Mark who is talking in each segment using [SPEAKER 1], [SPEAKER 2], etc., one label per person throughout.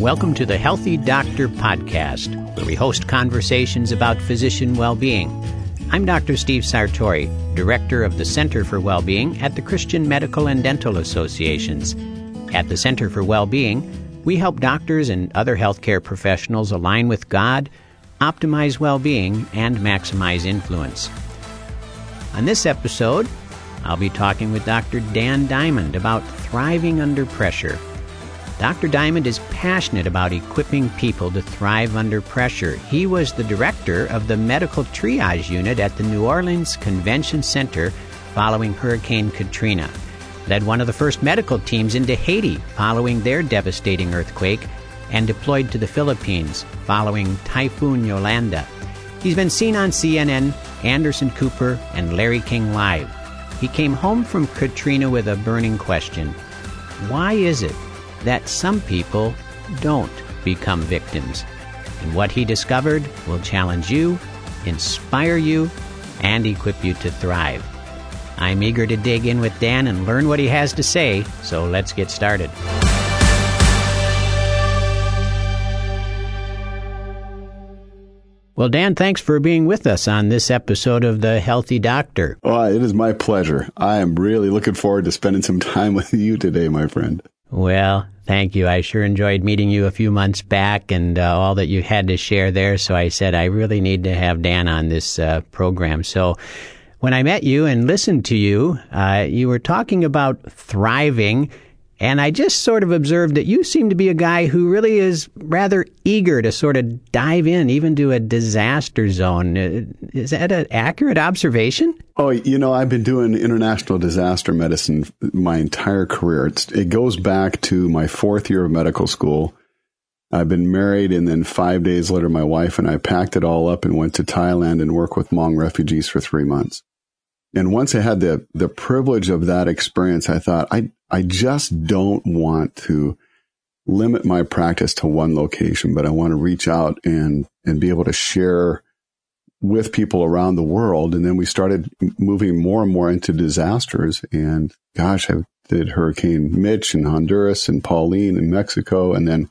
[SPEAKER 1] Welcome to the Healthy Doctor Podcast, where we host conversations about physician well being. I'm Dr. Steve Sartori, Director of the Center for Wellbeing at the Christian Medical and Dental Associations. At the Center for Wellbeing, we help doctors and other healthcare professionals align with God, optimize well being, and maximize influence. On this episode, I'll be talking with Dr. Dan Diamond about thriving under pressure. Dr. Diamond is passionate about equipping people to thrive under pressure. He was the director of the medical triage unit at the New Orleans Convention Center following Hurricane Katrina, led one of the first medical teams into Haiti following their devastating earthquake, and deployed to the Philippines following Typhoon Yolanda. He's been seen on CNN, Anderson Cooper, and Larry King Live. He came home from Katrina with a burning question Why is it that some people don't become victims. And what he discovered will challenge you, inspire you, and equip you to thrive. I'm eager to dig in with Dan and learn what he has to say, so let's get started. Well, Dan, thanks for being with us on this episode of The Healthy Doctor.
[SPEAKER 2] Oh, it is my pleasure. I am really looking forward to spending some time with you today, my friend.
[SPEAKER 1] Well, thank you. I sure enjoyed meeting you a few months back and uh, all that you had to share there. So I said, I really need to have Dan on this uh, program. So when I met you and listened to you, uh, you were talking about thriving and I just sort of observed that you seem to be a guy who really is rather eager to sort of dive in, even to a disaster zone. Uh, is that an accurate observation?
[SPEAKER 2] Oh, you know, I've been doing international disaster medicine my entire career. It's, it goes back to my fourth year of medical school. I've been married, and then five days later, my wife and I packed it all up and went to Thailand and worked with Hmong refugees for three months. And once I had the the privilege of that experience, I thought I I just don't want to limit my practice to one location, but I want to reach out and and be able to share with people around the world. And then we started moving more and more into disasters. And gosh, I did Hurricane Mitch in Honduras and Pauline in Mexico, and then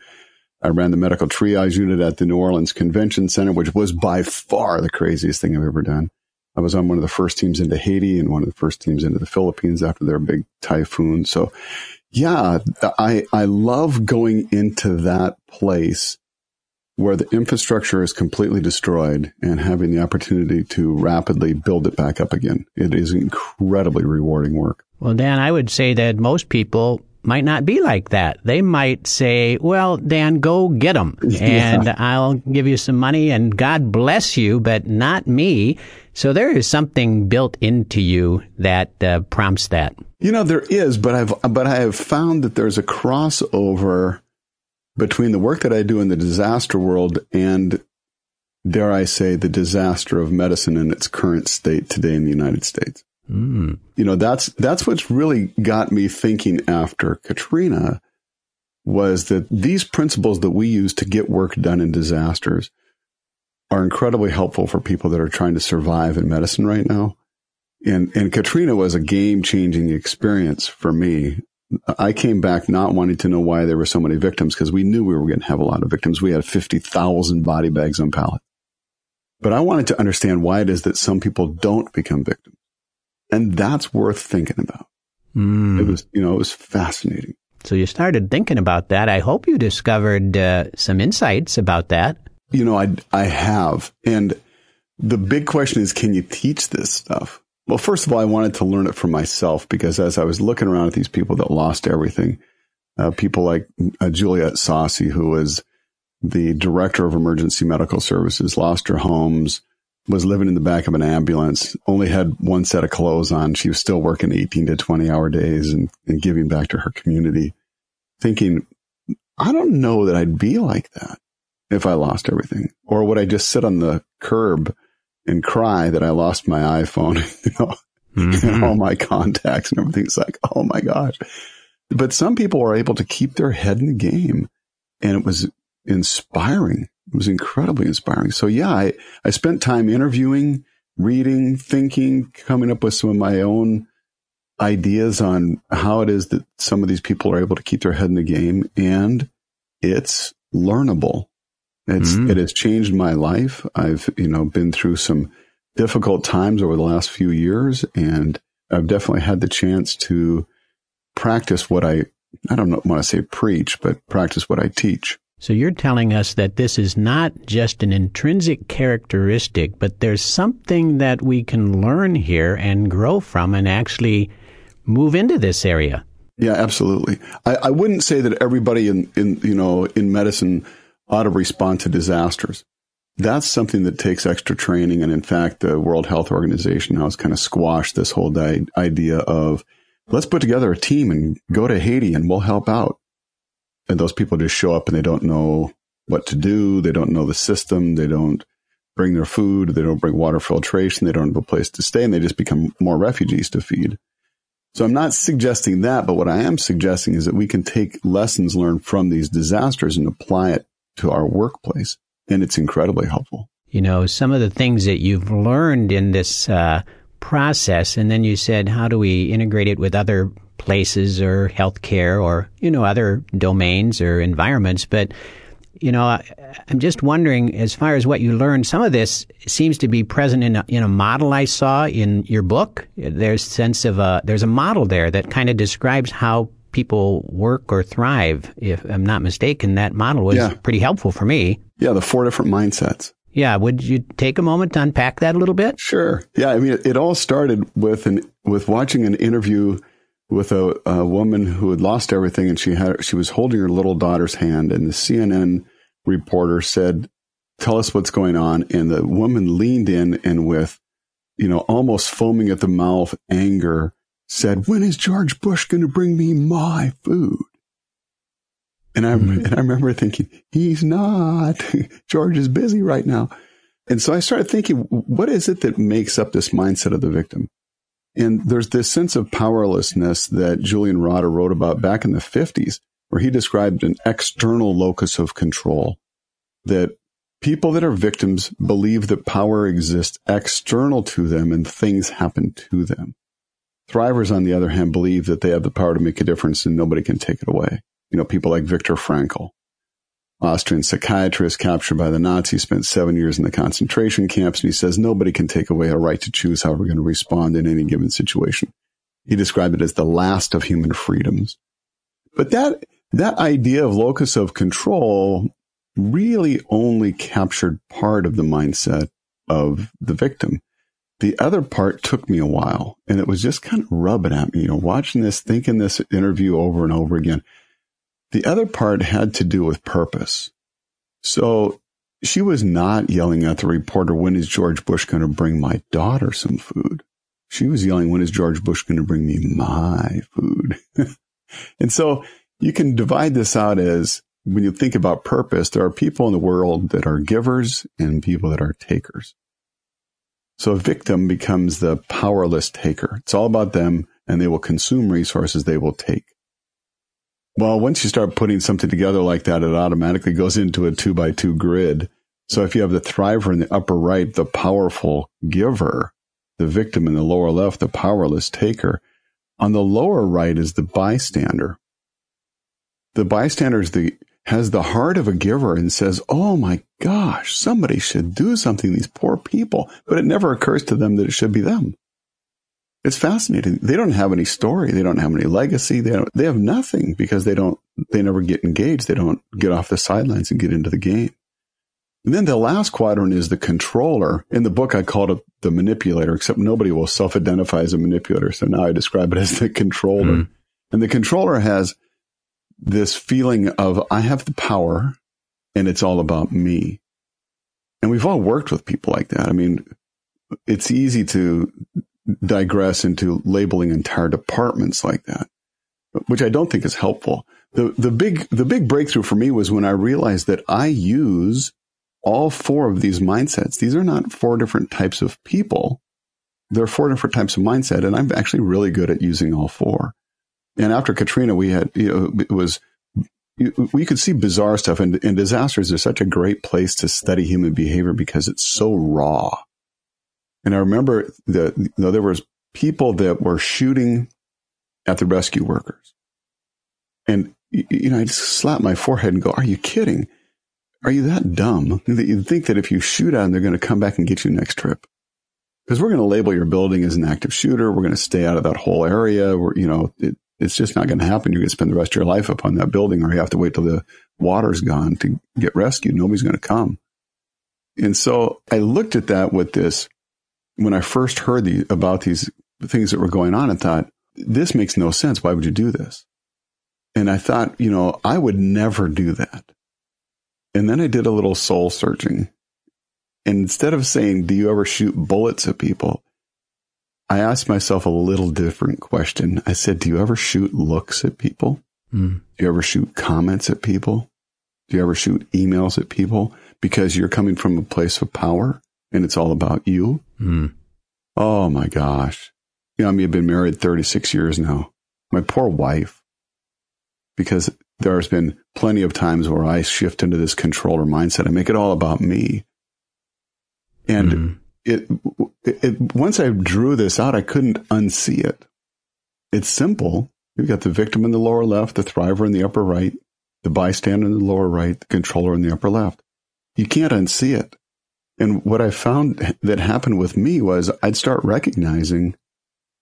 [SPEAKER 2] I ran the medical triage unit at the New Orleans Convention Center, which was by far the craziest thing I've ever done. I was on one of the first teams into Haiti and one of the first teams into the Philippines after their big typhoon. So yeah, I, I love going into that place where the infrastructure is completely destroyed and having the opportunity to rapidly build it back up again. It is incredibly rewarding work.
[SPEAKER 1] Well, Dan, I would say that most people might not be like that. They might say, well, Dan, go get them and yeah. I'll give you some money and God bless you, but not me. So there is something built into you that uh, prompts that.
[SPEAKER 2] You know, there is, but I've, but I have found that there's a crossover between the work that I do in the disaster world and dare I say the disaster of medicine in its current state today in the United States. Mm. You know, that's, that's what's really got me thinking after Katrina was that these principles that we use to get work done in disasters are incredibly helpful for people that are trying to survive in medicine right now. And, and Katrina was a game changing experience for me. I came back not wanting to know why there were so many victims because we knew we were going to have a lot of victims. We had 50,000 body bags on pallet. But I wanted to understand why it is that some people don't become victims. And that's worth thinking about. Mm. It was, you know, it was fascinating.
[SPEAKER 1] So you started thinking about that. I hope you discovered uh, some insights about that.
[SPEAKER 2] You know, I, I have. And the big question is, can you teach this stuff? Well, first of all, I wanted to learn it for myself because as I was looking around at these people that lost everything, uh, people like uh, Juliette Saussy, who was the director of emergency medical services, lost her homes, was living in the back of an ambulance, only had one set of clothes on. She was still working 18 to 20 hour days and, and giving back to her community, thinking, I don't know that I'd be like that if I lost everything. Or would I just sit on the curb and cry that I lost my iPhone, you know, mm-hmm. and all my contacts and everything? It's like, oh my gosh. But some people are able to keep their head in the game. And it was inspiring it was incredibly inspiring. So yeah, I, I spent time interviewing, reading, thinking, coming up with some of my own ideas on how it is that some of these people are able to keep their head in the game. And it's learnable. It's, mm. it has changed my life. I've, you know, been through some difficult times over the last few years and I've definitely had the chance to practice what I, I don't know, want to say preach, but practice what I teach.
[SPEAKER 1] So you're telling us that this is not just an intrinsic characteristic, but there's something that we can learn here and grow from and actually move into this area.
[SPEAKER 2] Yeah, absolutely. I, I wouldn't say that everybody in, in, you know, in medicine ought to respond to disasters. That's something that takes extra training. And in fact, the World Health Organization now has kind of squashed this whole di- idea of let's put together a team and go to Haiti and we'll help out and those people just show up and they don't know what to do. They don't know the system. They don't bring their food. They don't bring water filtration. They don't have a place to stay and they just become more refugees to feed. So I'm not suggesting that, but what I am suggesting is that we can take lessons learned from these disasters and apply it to our workplace. And it's incredibly helpful.
[SPEAKER 1] You know, some of the things that you've learned in this uh, process, and then you said, how do we integrate it with other places or healthcare or, you know, other domains or environments. But, you know, I'm just wondering, as far as what you learned, some of this seems to be present in a, in a model I saw in your book. There's sense of a, there's a model there that kind of describes how people work or thrive. If I'm not mistaken, that model was yeah. pretty helpful for me.
[SPEAKER 2] Yeah, the four different mindsets.
[SPEAKER 1] Yeah, would you take a moment to unpack that a little bit?
[SPEAKER 2] Sure. Yeah, I mean, it, it all started with an with watching an interview with a, a woman who had lost everything and she had she was holding her little daughter's hand and the CNN reporter said tell us what's going on. And the woman leaned in and with you know almost foaming at the mouth anger said when is George Bush going to bring me my food? And I mm-hmm. and I remember thinking he's not. George is busy right now. And so I started thinking what is it that makes up this mindset of the victim and there's this sense of powerlessness that Julian Rotter wrote about back in the 50s, where he described an external locus of control that people that are victims believe that power exists external to them and things happen to them. Thrivers, on the other hand, believe that they have the power to make a difference and nobody can take it away. You know, people like Viktor Frankl, Austrian psychiatrist captured by the Nazis, spent seven years in the concentration camps, and he says nobody can take away a right to choose how we're going to respond in any given situation. He described it as the last of human freedoms. But that, that idea of locus of control really only captured part of the mindset of the victim. The other part took me a while and it was just kind of rubbing at me, you know, watching this, thinking this interview over and over again. The other part had to do with purpose. So she was not yelling at the reporter, when is George Bush going to bring my daughter some food? She was yelling, when is George Bush going to bring me my food? and so you can divide this out as when you think about purpose, there are people in the world that are givers and people that are takers. So a victim becomes the powerless taker. It's all about them and they will consume resources they will take. Well, once you start putting something together like that, it automatically goes into a two by two grid. So if you have the thriver in the upper right, the powerful giver, the victim in the lower left, the powerless taker, on the lower right is the bystander. The bystander is the, has the heart of a giver and says, Oh my gosh, somebody should do something, these poor people. But it never occurs to them that it should be them. It's fascinating. They don't have any story. They don't have any legacy. They don't, they have nothing because they don't, they never get engaged. They don't get off the sidelines and get into the game. And then the last quadrant is the controller. In the book, I called it the manipulator, except nobody will self identify as a manipulator. So now I describe it as the controller. Mm. And the controller has this feeling of, I have the power and it's all about me. And we've all worked with people like that. I mean, it's easy to digress into labeling entire departments like that, which I don't think is helpful. The, the big, the big breakthrough for me was when I realized that I use all four of these mindsets. These are not four different types of people. There are four different types of mindset, and I'm actually really good at using all four. And after Katrina, we had, you know, it was, we could see bizarre stuff and, and disasters are such a great place to study human behavior because it's so raw. And I remember that you know, there was people that were shooting at the rescue workers. And, you know, I just slapped my forehead and go, are you kidding? Are you that dumb that you think that if you shoot at them, they're going to come back and get you next trip? Because we're going to label your building as an active shooter. We're going to stay out of that whole area. We're, you know, it, it's just not going to happen. You're going to spend the rest of your life upon that building, or you have to wait till the water's gone to get rescued. Nobody's going to come. And so I looked at that with this when I first heard the, about these things that were going on and thought, this makes no sense. Why would you do this? And I thought, you know, I would never do that. And then I did a little soul searching. And instead of saying, do you ever shoot bullets at people? I asked myself a little different question. I said, do you ever shoot looks at people? Mm. Do you ever shoot comments at people? Do you ever shoot emails at people because you're coming from a place of power and it's all about you? Mm. Oh my gosh. You know, I mean, I've been married 36 years now. My poor wife, because there's been plenty of times where I shift into this controller mindset. I make it all about me. And mm. it, it, once I drew this out, I couldn't unsee it. It's simple. You've got the victim in the lower left, the thriver in the upper right, the bystander in the lower right, the controller in the upper left. You can't unsee it. And what I found that happened with me was I'd start recognizing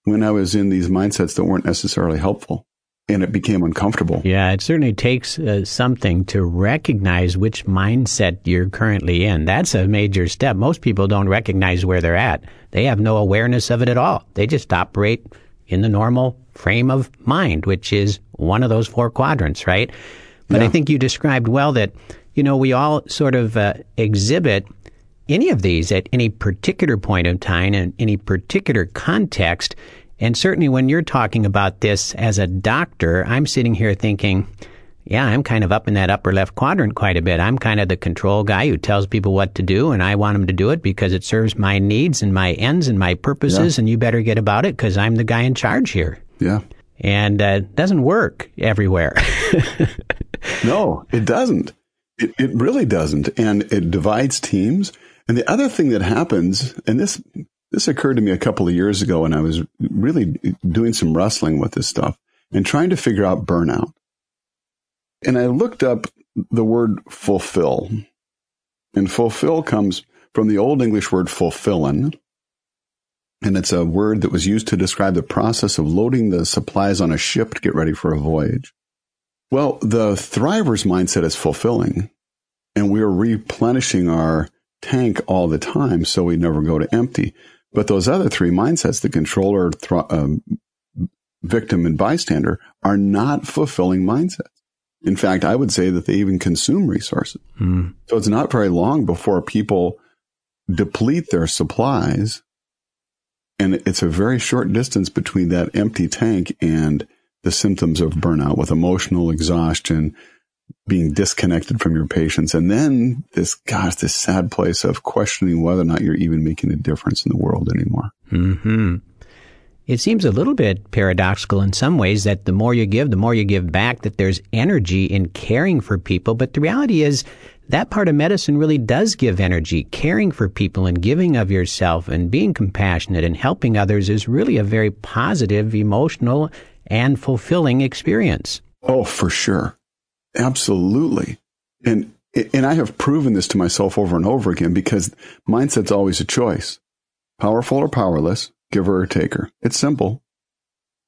[SPEAKER 2] when I was in these mindsets that weren't necessarily helpful and it became uncomfortable.
[SPEAKER 1] Yeah, it certainly takes uh, something to recognize which mindset you're currently in. That's a major step. Most people don't recognize where they're at. They have no awareness of it at all. They just operate in the normal frame of mind, which is one of those four quadrants, right? But yeah. I think you described well that, you know, we all sort of uh, exhibit any of these at any particular point in time in any particular context. And certainly when you're talking about this as a doctor, I'm sitting here thinking, yeah, I'm kind of up in that upper left quadrant quite a bit. I'm kind of the control guy who tells people what to do, and I want them to do it because it serves my needs and my ends and my purposes, yeah. and you better get about it because I'm the guy in charge here.
[SPEAKER 2] Yeah.
[SPEAKER 1] And uh, it doesn't work everywhere.
[SPEAKER 2] no, it doesn't. It, it really doesn't. And it divides teams. And the other thing that happens, and this this occurred to me a couple of years ago when I was really doing some wrestling with this stuff and trying to figure out burnout. And I looked up the word fulfill. And fulfill comes from the Old English word fulfillin. And it's a word that was used to describe the process of loading the supplies on a ship to get ready for a voyage. Well, the thriver's mindset is fulfilling, and we're replenishing our tank all the time so we never go to empty. But those other three mindsets, the controller, um, victim, and bystander, are not fulfilling mindsets. In fact, I would say that they even consume resources. Mm. So it's not very long before people deplete their supplies. And it's a very short distance between that empty tank and the symptoms of burnout with emotional exhaustion, being disconnected from your patients. And then this, gosh, this sad place of questioning whether or not you're even making a difference in the world anymore.
[SPEAKER 1] Hmm. It seems a little bit paradoxical in some ways that the more you give, the more you give back, that there's energy in caring for people. But the reality is that part of medicine really does give energy. Caring for people and giving of yourself and being compassionate and helping others is really a very positive, emotional, and fulfilling experience.
[SPEAKER 2] Oh, for sure. Absolutely. And and I have proven this to myself over and over again because mindset's always a choice. Powerful or powerless, giver or taker. It's simple.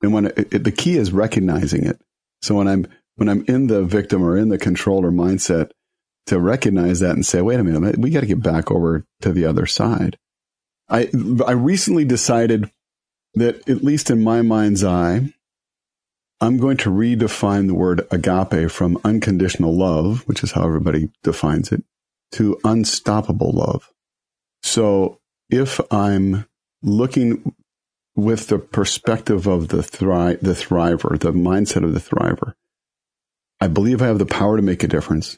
[SPEAKER 2] And when it, it, the key is recognizing it. So when I'm when I'm in the victim or in the controller mindset, to recognize that and say, wait a minute, we got to get back over to the other side. I I recently decided that at least in my mind's eye, I'm going to redefine the word agape from unconditional love, which is how everybody defines it, to unstoppable love. So if I'm looking with the perspective of the thri- the thriver, the mindset of the thriver, I believe I have the power to make a difference.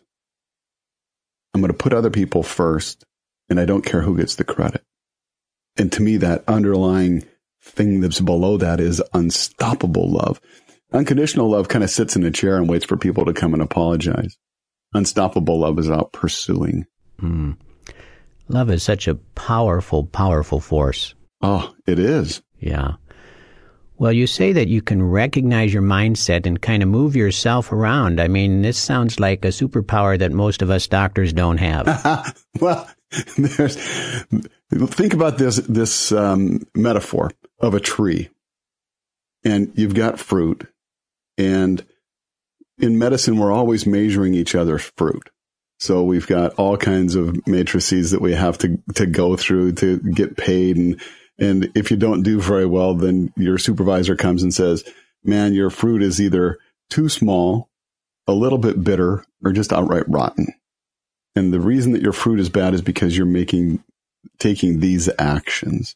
[SPEAKER 2] I'm going to put other people first, and I don't care who gets the credit. And to me, that underlying thing that's below that is unstoppable love. Unconditional love kind of sits in a chair and waits for people to come and apologize. Unstoppable love is out pursuing. Mm.
[SPEAKER 1] Love is such a powerful, powerful force.
[SPEAKER 2] Oh, it is.
[SPEAKER 1] Yeah. Well, you say that you can recognize your mindset and kind of move yourself around. I mean, this sounds like a superpower that most of us doctors don't have.
[SPEAKER 2] well, there's think about this this um, metaphor of a tree, and you've got fruit, and in medicine we're always measuring each other's fruit. So we've got all kinds of matrices that we have to to go through to get paid and and if you don't do very well, then your supervisor comes and says, man, your fruit is either too small, a little bit bitter, or just outright rotten. And the reason that your fruit is bad is because you're making, taking these actions.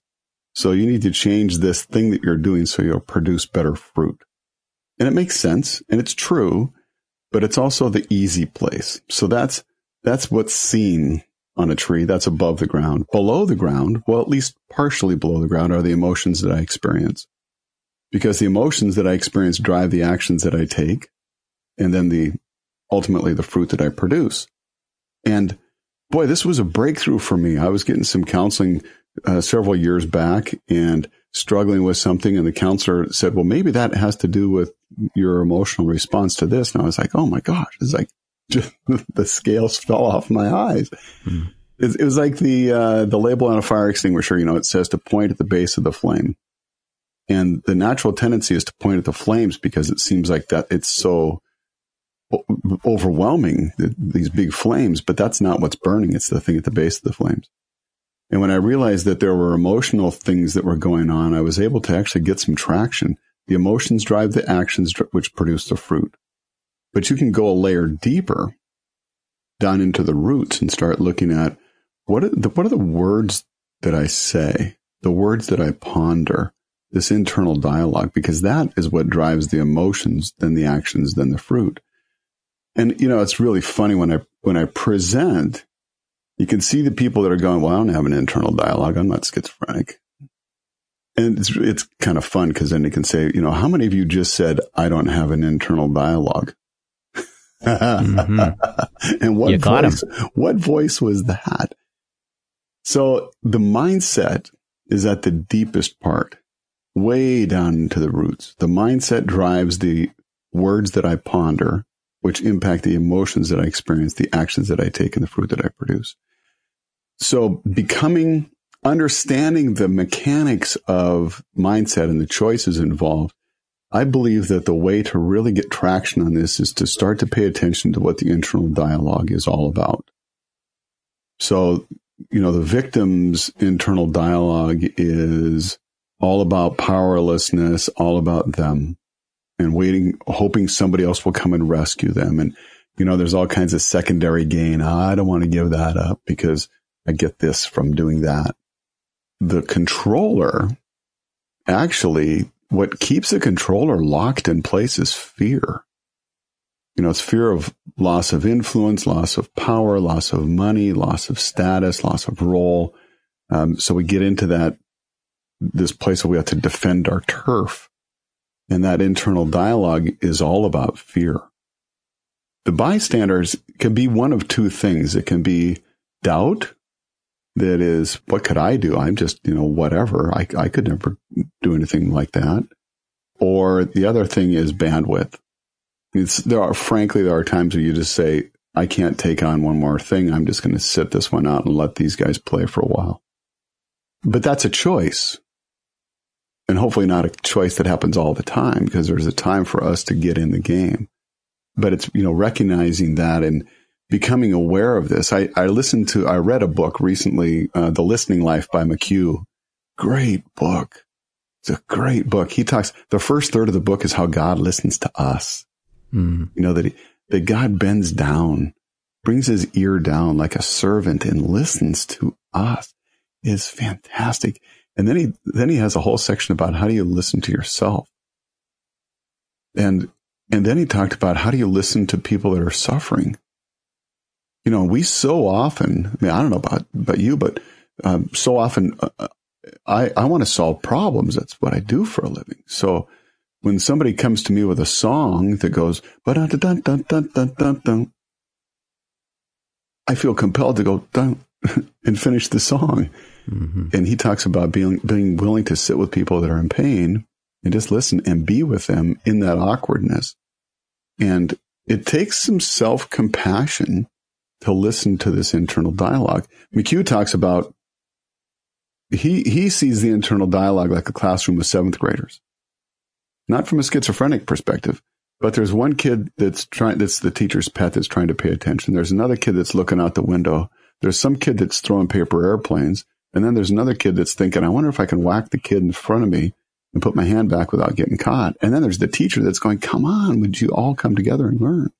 [SPEAKER 2] So you need to change this thing that you're doing so you'll produce better fruit. And it makes sense and it's true, but it's also the easy place. So that's, that's what's seen on a tree that's above the ground. Below the ground, well, at least partially below the ground, are the emotions that I experience. Because the emotions that I experience drive the actions that I take, and then the ultimately the fruit that I produce. And boy, this was a breakthrough for me. I was getting some counseling uh, several years back and struggling with something, and the counselor said, "Well, maybe that has to do with your emotional response to this." And I was like, "Oh my gosh!" It's like just, the scales fell off my eyes. Mm. It, it, was like the uh, the label on a fire extinguisher. You know, it says to point at the base of the flame, and the natural tendency is to point at the flames because it seems like that it's so overwhelming these big flames. But that's not what's burning; it's the thing at the base of the flames. And when I realized that there were emotional things that were going on, I was able to actually get some traction. The emotions drive the actions which produce the fruit. But you can go a layer deeper down into the roots and start looking at what are the, what are the words that I say, the words that I ponder, this internal dialogue, because that is what drives the emotions, then the actions, then the fruit. And, you know, it's really funny when I, when I present, you can see the people that are going, well, I don't have an internal dialogue. I'm not schizophrenic. And it's, it's kind of fun because then they can say, you know, how many of you just said, I don't have an internal dialogue? mm-hmm. and what voice, what voice was that? So the mindset is at the deepest part, way down into the roots. The mindset drives the words that I ponder, which impact the emotions that I experience, the actions that I take, and the fruit that I produce. So becoming, understanding the mechanics of mindset and the choices involved I believe that the way to really get traction on this is to start to pay attention to what the internal dialogue is all about. So, you know, the victim's internal dialogue is all about powerlessness, all about them and waiting, hoping somebody else will come and rescue them. And, you know, there's all kinds of secondary gain. I don't want to give that up because I get this from doing that. The controller actually what keeps the controller locked in place is fear. You know, it's fear of loss of influence, loss of power, loss of money, loss of status, loss of role. Um, so we get into that, this place where we have to defend our turf. And that internal dialogue is all about fear. The bystanders can be one of two things. It can be doubt that is, what could I do? I'm just, you know, whatever. I, I could never do anything like that. Or the other thing is bandwidth. It's, there are, frankly, there are times where you just say, I can't take on one more thing. I'm just going to sit this one out and let these guys play for a while. But that's a choice. And hopefully not a choice that happens all the time because there's a time for us to get in the game. But it's, you know, recognizing that and, becoming aware of this. I, I listened to, I read a book recently, uh, The Listening Life by McHugh. Great book. It's a great book. He talks, the first third of the book is how God listens to us. Mm. You know, that, he, that God bends down, brings his ear down like a servant and listens to us is fantastic. And then he, then he has a whole section about how do you listen to yourself? And, and then he talked about how do you listen to people that are suffering? You know, we so often, I mean, I don't know about, about you, but um, so often uh, uh I, I want to solve problems. That's what I do for a living. So when somebody comes to me with a song that goes, dun dun dun dun dun dun, I feel compelled to go dun and finish the song. Mm-hmm. And he talks about being, being willing to sit with people that are in pain and just listen and be with them in that awkwardness. And it takes some self compassion to listen to this internal dialogue. McHugh talks about he he sees the internal dialogue like a classroom of seventh graders, not from a schizophrenic perspective, but there's one kid that's trying that's the teacher's pet that's trying to pay attention. There's another kid that's looking out the window. There's some kid that's throwing paper airplanes, and then there's another kid that's thinking, I wonder if I can whack the kid in front of me and put my hand back without getting caught. And then there's the teacher that's going, Come on, would you all come together and learn?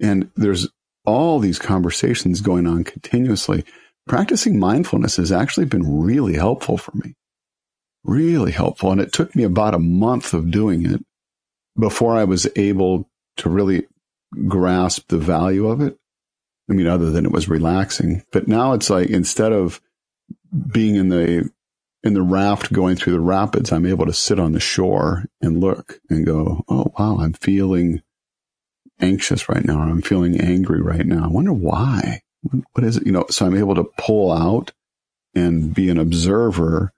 [SPEAKER 2] And there's all these conversations going on continuously. Practicing mindfulness has actually been really helpful for me. Really helpful. And it took me about a month of doing it before I was able to really grasp the value of it. I mean, other than it was relaxing, but now it's like instead of being in the in the raft going through the rapids, I'm able to sit on the shore and look and go, "Oh wow, I'm feeling anxious right now, or I'm feeling angry right now. I wonder why. What is it? You know, so I'm able to pull out and be an observer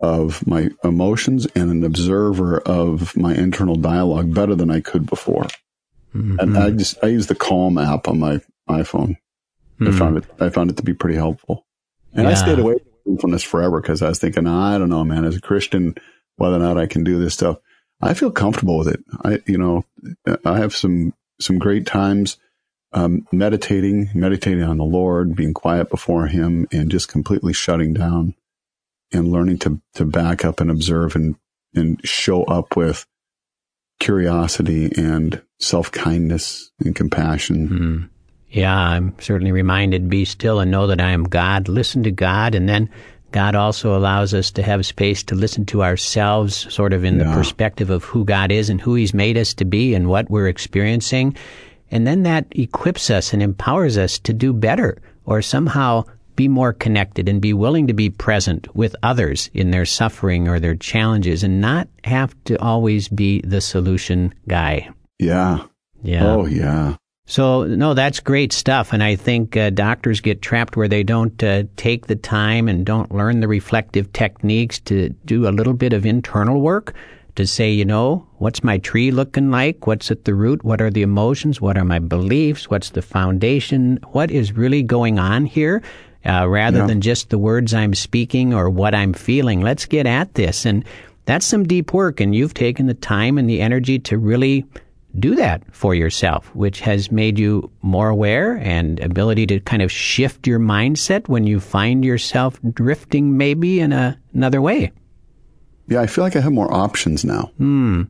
[SPEAKER 2] of my emotions and an observer of my internal dialogue better than I could before. Mm-hmm. And I just I use the Calm app on my iPhone. Mm-hmm. I found it I found it to be pretty helpful. And yeah. I stayed away from this forever because I was thinking, I don't know, man, as a Christian, whether or not I can do this stuff. I feel comfortable with it. I, you know, I have some some great times um, meditating, meditating on the Lord, being quiet before Him, and just completely shutting down and learning to to back up and observe and and show up with curiosity and self kindness and compassion.
[SPEAKER 1] Mm-hmm. Yeah, I'm certainly reminded be still and know that I am God. Listen to God, and then God also allows us to have space to listen to ourselves, sort of in yeah. the perspective of who God is and who He's made us to be and what we're experiencing. And then that equips us and empowers us to do better or somehow be more connected and be willing to be present with others in their suffering or their challenges and not have to always be the solution guy.
[SPEAKER 2] Yeah.
[SPEAKER 1] Yeah.
[SPEAKER 2] Oh, yeah.
[SPEAKER 1] So, no, that's great stuff. And I think uh, doctors get trapped where they don't uh, take the time and don't learn the reflective techniques to do a little bit of internal work to say, you know, what's my tree looking like? What's at the root? What are the emotions? What are my beliefs? What's the foundation? What is really going on here? Uh, rather yeah. than just the words I'm speaking or what I'm feeling. Let's get at this. And that's some deep work. And you've taken the time and the energy to really do that for yourself, which has made you more aware and ability to kind of shift your mindset when you find yourself drifting maybe in a, another way.
[SPEAKER 2] Yeah, I feel like I have more options now.
[SPEAKER 1] Hmm.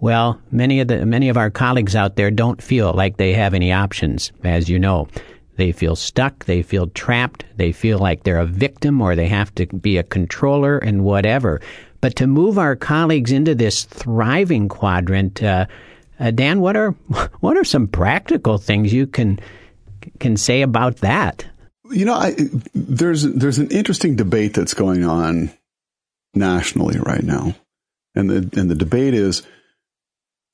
[SPEAKER 1] Well, many of the many of our colleagues out there don't feel like they have any options, as you know. They feel stuck, they feel trapped, they feel like they're a victim or they have to be a controller and whatever. But to move our colleagues into this thriving quadrant, uh, uh, Dan, what are what are some practical things you can can say about that?
[SPEAKER 2] You know, I, there's there's an interesting debate that's going on nationally right now, and the and the debate is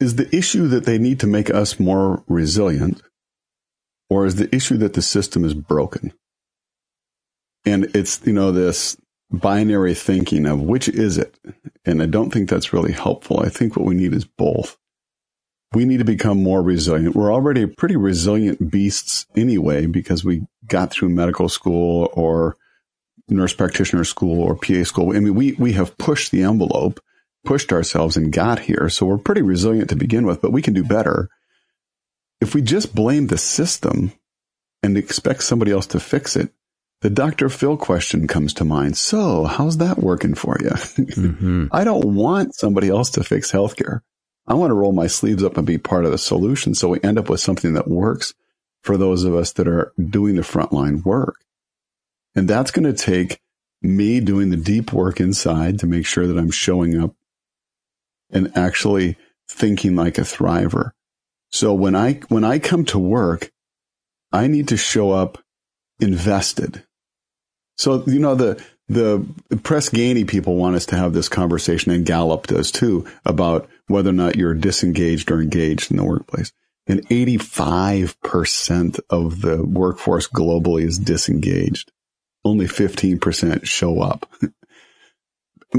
[SPEAKER 2] is the issue that they need to make us more resilient, or is the issue that the system is broken? And it's you know this binary thinking of which is it, and I don't think that's really helpful. I think what we need is both we need to become more resilient. We're already pretty resilient beasts anyway because we got through medical school or nurse practitioner school or PA school. I mean, we, we have pushed the envelope, pushed ourselves and got here. So we're pretty resilient to begin with, but we can do better. If we just blame the system and expect somebody else to fix it, the Dr. Phil question comes to mind. So how's that working for you? Mm-hmm. I don't want somebody else to fix healthcare. I want to roll my sleeves up and be part of the solution. So we end up with something that works for those of us that are doing the frontline work. And that's going to take me doing the deep work inside to make sure that I'm showing up and actually thinking like a thriver. So when I, when I come to work, I need to show up invested. So, you know, the, the Press Ganey people want us to have this conversation, and Gallup does too, about whether or not you're disengaged or engaged in the workplace. And 85% of the workforce globally is disengaged. Only 15% show up.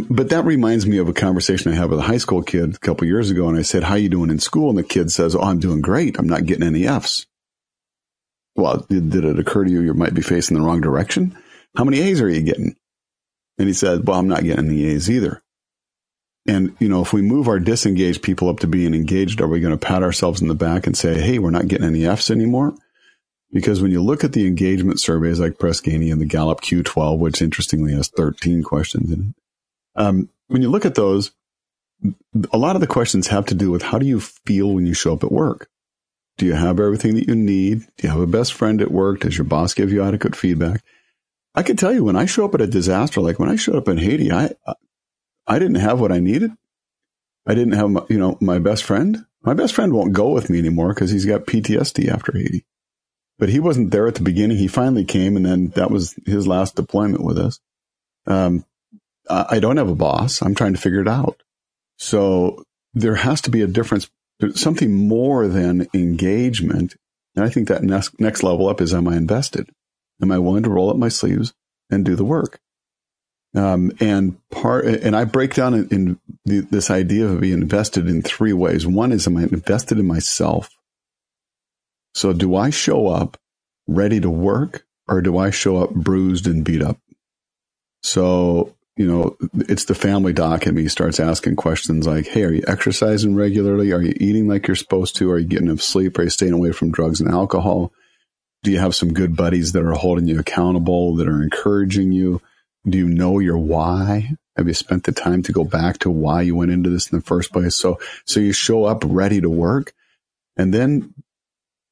[SPEAKER 2] but that reminds me of a conversation I had with a high school kid a couple years ago. And I said, how you doing in school? And the kid says, Oh, I'm doing great. I'm not getting any F's. Well, did, did it occur to you you might be facing the wrong direction? How many A's are you getting? And he said, well, I'm not getting the A's either. And, you know, if we move our disengaged people up to being engaged, are we going to pat ourselves in the back and say, Hey, we're not getting any F's anymore? Because when you look at the engagement surveys like Press Ganey and the Gallup Q12, which interestingly has 13 questions in it, um, when you look at those, a lot of the questions have to do with how do you feel when you show up at work? Do you have everything that you need? Do you have a best friend at work? Does your boss give you adequate feedback? I can tell you when I show up at a disaster, like when I showed up in Haiti, I, I didn't have what I needed. I didn't have, my, you know, my best friend. My best friend won't go with me anymore because he's got PTSD after Haiti. But he wasn't there at the beginning. He finally came, and then that was his last deployment with us. Um, I don't have a boss. I'm trying to figure it out. So there has to be a difference. Something more than engagement. And I think that next, next level up is am I invested? Am I willing to roll up my sleeves and do the work? Um, and part, and I break down in, in the, this idea of being invested in three ways. One is, am I invested in myself? So do I show up ready to work or do I show up bruised and beat up? So, you know, it's the family doc in me starts asking questions like, Hey, are you exercising regularly? Are you eating like you're supposed to? Are you getting enough sleep? Are you staying away from drugs and alcohol? Do you have some good buddies that are holding you accountable, that are encouraging you? Do you know your why? Have you spent the time to go back to why you went into this in the first place? So, so you show up ready to work. And then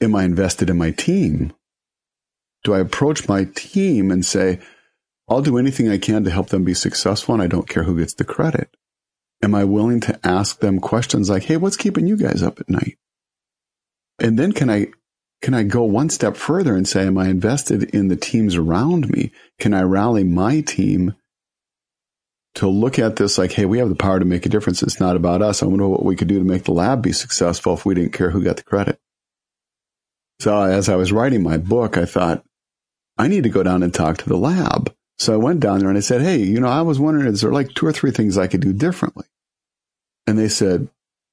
[SPEAKER 2] am I invested in my team? Do I approach my team and say, I'll do anything I can to help them be successful and I don't care who gets the credit? Am I willing to ask them questions like, Hey, what's keeping you guys up at night? And then can I can I go one step further and say, am I invested in the teams around me? Can I rally my team to look at this like, hey, we have the power to make a difference. It's not about us. I wonder what we could do to make the lab be successful if we didn't care who got the credit. So as I was writing my book, I thought, I need to go down and talk to the lab. So I went down there and I said, Hey, you know, I was wondering, is there like two or three things I could do differently? And they said,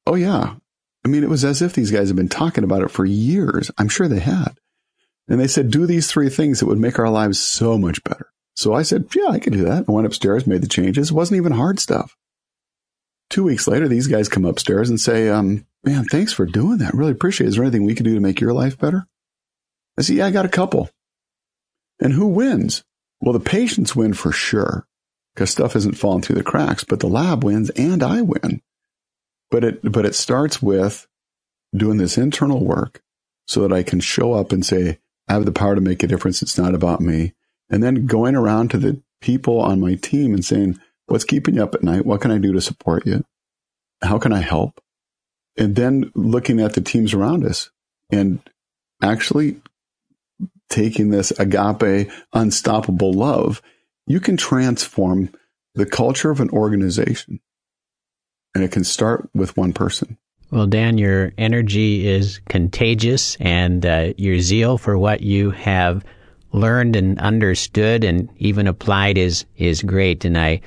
[SPEAKER 2] Oh yeah, I mean, it was as if these guys had been talking about it for years. I'm sure they had. And they said, do these three things that would make our lives so much better. So I said, yeah, I could do that. I went upstairs, made the changes. It wasn't even hard stuff. Two weeks later, these guys come upstairs and say, um, man, thanks for doing that. Really appreciate it. Is there anything we could do to make your life better? I said, yeah, I got a couple. And who wins? Well, the patients win for sure because stuff isn't falling through the cracks, but the lab wins and I win but it, but it starts with doing this internal work so that I can show up and say, I have the power to make a difference. It's not about me. And then going around to the people on my team and saying, what's keeping you up at night? What can I do to support you? How can I help? And then looking at the teams around us and actually taking this agape, unstoppable love, you can transform the culture of an organization and it can start with one person.
[SPEAKER 1] Well, Dan, your energy is contagious, and uh, your zeal for what you have learned and understood and even applied is is great. And I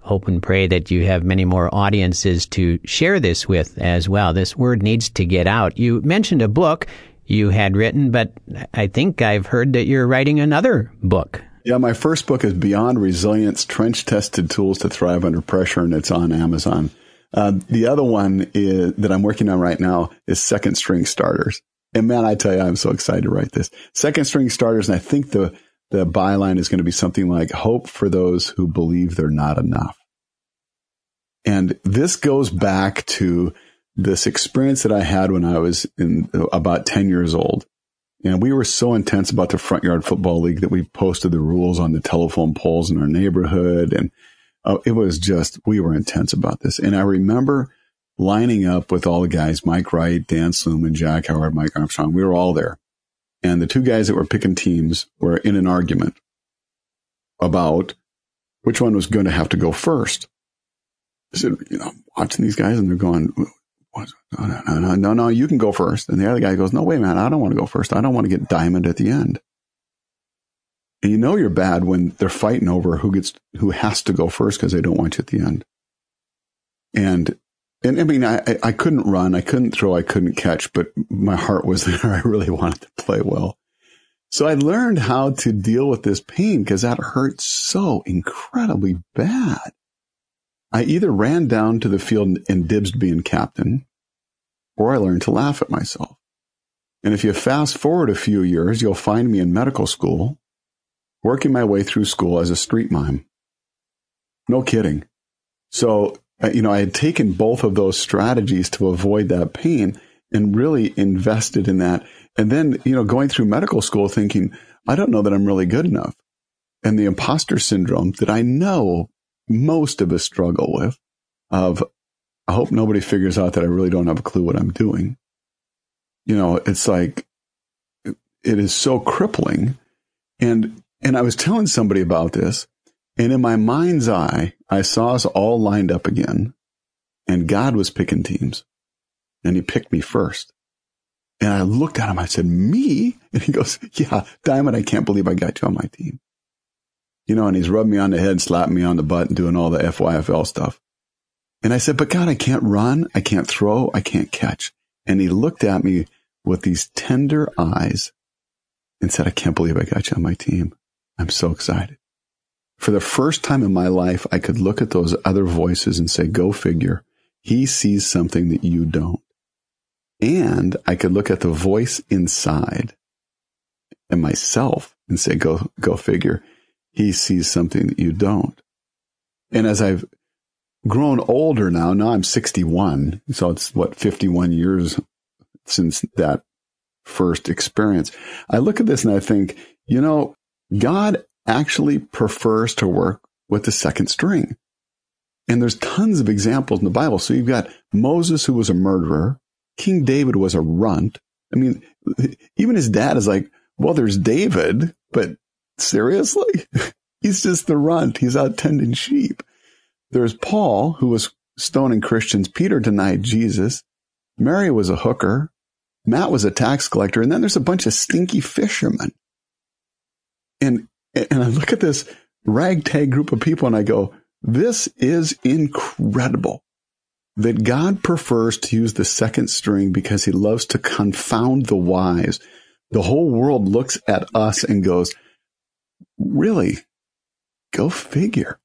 [SPEAKER 1] hope and pray that you have many more audiences to share this with as well. This word needs to get out. You mentioned a book you had written, but I think I've heard that you're writing another book.
[SPEAKER 2] Yeah, my first book is Beyond Resilience Trench Tested Tools to Thrive Under Pressure, and it's on Amazon. Uh, the other one is, that I'm working on right now is second string starters. And man, I tell you, I'm so excited to write this. Second string starters, and I think the the byline is going to be something like hope for those who believe they're not enough. And this goes back to this experience that I had when I was in about 10 years old. And we were so intense about the front yard football league that we posted the rules on the telephone poles in our neighborhood. And uh, it was just, we were intense about this. And I remember lining up with all the guys, Mike Wright, Dan Sluman, Jack Howard, Mike Armstrong. We were all there. And the two guys that were picking teams were in an argument about which one was going to have to go first. I said, you know, watching these guys and they're going, no, no, no, no, no, you can go first. And the other guy goes, no, wait, man, I don't want to go first. I don't want to get diamond at the end. And you know you're bad when they're fighting over who gets, who has to go first because they don't want you at the end. And, and I mean, I, I couldn't run, I couldn't throw, I couldn't catch, but my heart was there. I really wanted to play well. So I learned how to deal with this pain because that hurt so incredibly bad. I either ran down to the field and dibsed being captain, or I learned to laugh at myself. And if you fast forward a few years, you'll find me in medical school, working my way through school as a street mime. No kidding. So, uh, you know, I had taken both of those strategies to avoid that pain and really invested in that. And then, you know, going through medical school thinking, I don't know that I'm really good enough. And the imposter syndrome that I know most of us struggle with of, I hope nobody figures out that I really don't have a clue what I'm doing. You know, it's like, it is so crippling. And, and I was telling somebody about this and in my mind's eye, I saw us all lined up again and God was picking teams and he picked me first. And I looked at him. I said, me? And he goes, yeah, Diamond, I can't believe I got you on my team. You know, and he's rubbing me on the head, slapping me on the butt and doing all the FYFL stuff. And I said, but God, I can't run. I can't throw. I can't catch. And he looked at me with these tender eyes and said, I can't believe I got you on my team. I'm so excited. For the first time in my life, I could look at those other voices and say, go figure. He sees something that you don't. And I could look at the voice inside and myself and say, go, go figure. He sees something that you don't. And as I've grown older now, now I'm 61. So it's what, 51 years since that first experience. I look at this and I think, you know, God actually prefers to work with the second string. And there's tons of examples in the Bible. So you've got Moses, who was a murderer. King David was a runt. I mean, even his dad is like, well, there's David, but seriously? He's just the runt. He's out tending sheep. There's Paul, who was stoning Christians. Peter denied Jesus. Mary was a hooker. Matt was a tax collector. And then there's a bunch of stinky fishermen. And, and I look at this ragtag group of people and I go, this is incredible that God prefers to use the second string because he loves to confound the wise. The whole world looks at us and goes, really? Go figure.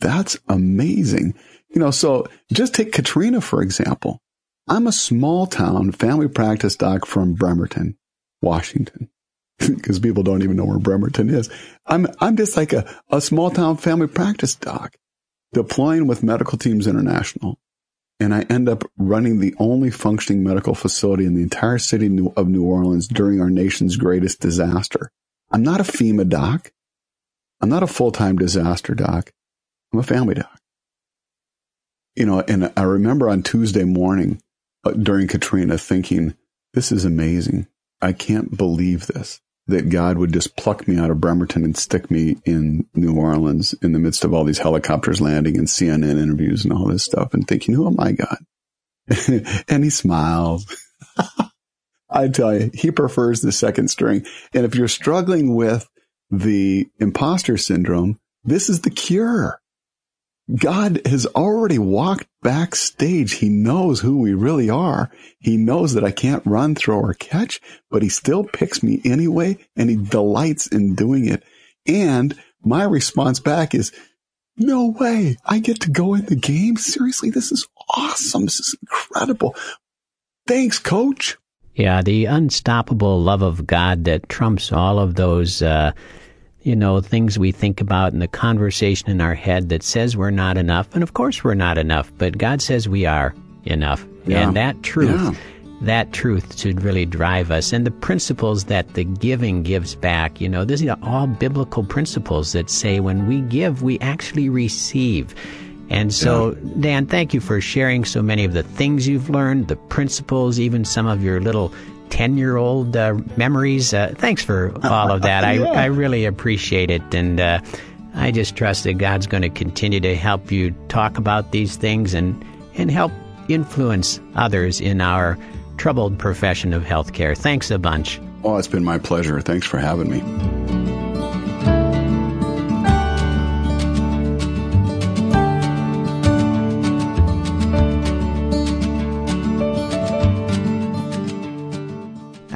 [SPEAKER 2] That's amazing. You know, so just take Katrina, for example. I'm a small town family practice doc from Bremerton, Washington, because people don't even know where Bremerton is. I'm, I'm just like a, a small town family practice doc deploying with Medical Teams International and I end up running the only functioning medical facility in the entire city of New Orleans during our nation's greatest disaster. I'm not a FEMA doc. I'm not a full-time disaster doc. I'm a family doc. You know, and I remember on Tuesday morning uh, during Katrina thinking, this is amazing. I can't believe this that God would just pluck me out of Bremerton and stick me in New Orleans in the midst of all these helicopters landing and CNN interviews and all this stuff and thinking, who am I, God? and he smiles. I tell you, he prefers the second string. And if you're struggling with the imposter syndrome, this is the cure. God has already walked backstage. He knows who we really are. He knows that I can't run, throw, or catch, but he still picks me anyway, and he delights in doing it. And my response back is, no way. I get to go in the game. Seriously, this is awesome. This is incredible. Thanks, coach.
[SPEAKER 1] Yeah, the unstoppable love of God that trumps all of those, uh, you know, things we think about in the conversation in our head that says we're not enough. And of course we're not enough, but God says we are enough. Yeah. And that truth, yeah. that truth should really drive us. And the principles that the giving gives back, you know, these are all biblical principles that say when we give, we actually receive. And so. Dan, thank you for sharing so many of the things you've learned, the principles, even some of your little 10 year old uh, memories. Uh, thanks for all of that. yeah. I, I really appreciate it. And uh, I just trust that God's going to continue to help you talk about these things and, and help influence others in our troubled profession of healthcare. Thanks a bunch.
[SPEAKER 2] Oh, it's been my pleasure. Thanks for having me.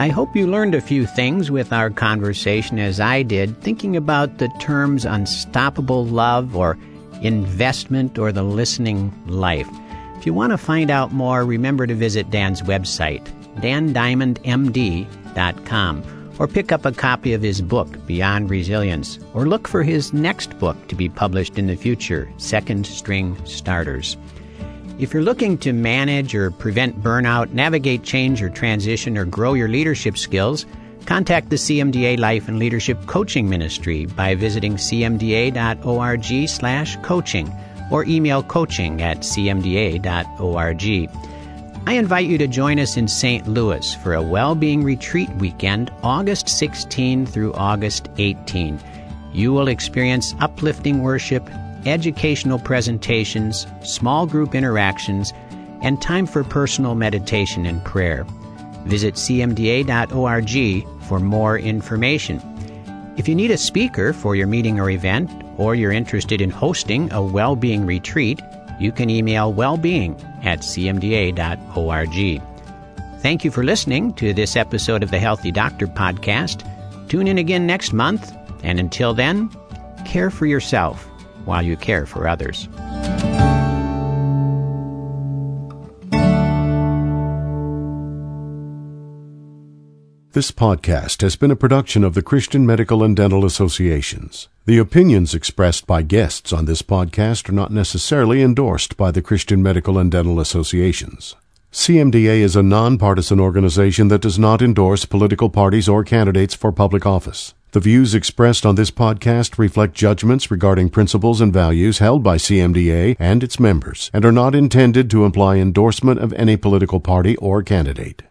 [SPEAKER 1] Hope you learned a few things with our conversation as I did, thinking about the terms unstoppable love or investment or the listening life. If you want to find out more, remember to visit Dan's website, dandiamondmd.com, or pick up a copy of his book, Beyond Resilience, or look for his next book to be published in the future, Second String Starters. If you're looking to manage or prevent burnout, navigate change or transition, or grow your leadership skills, contact the CMDA Life and Leadership Coaching Ministry by visiting cmda.org slash coaching or email coaching at cmda.org. I invite you to join us in St. Louis for a well-being retreat weekend, August 16 through August 18. You will experience uplifting worship, educational presentations, small group interactions, and time for personal meditation and prayer. Visit cmda.org for more information. If you need a speaker for your meeting or event, or you're interested in hosting a well-being retreat, you can email wellbeing at cmda.org. Thank you for listening to this episode of the Healthy Doctor Podcast. Tune in again next month, and until then, care for yourself while you care for others.
[SPEAKER 3] This podcast has been a production of the Christian Medical and Dental Associations. The opinions expressed by guests on this podcast are not necessarily endorsed by the Christian Medical and Dental Associations. CMDA is a nonpartisan organization that does not endorse political parties or candidates for public office. The views expressed on this podcast reflect judgments regarding principles and values held by CMDA and its members and are not intended to imply endorsement of any political party or candidate.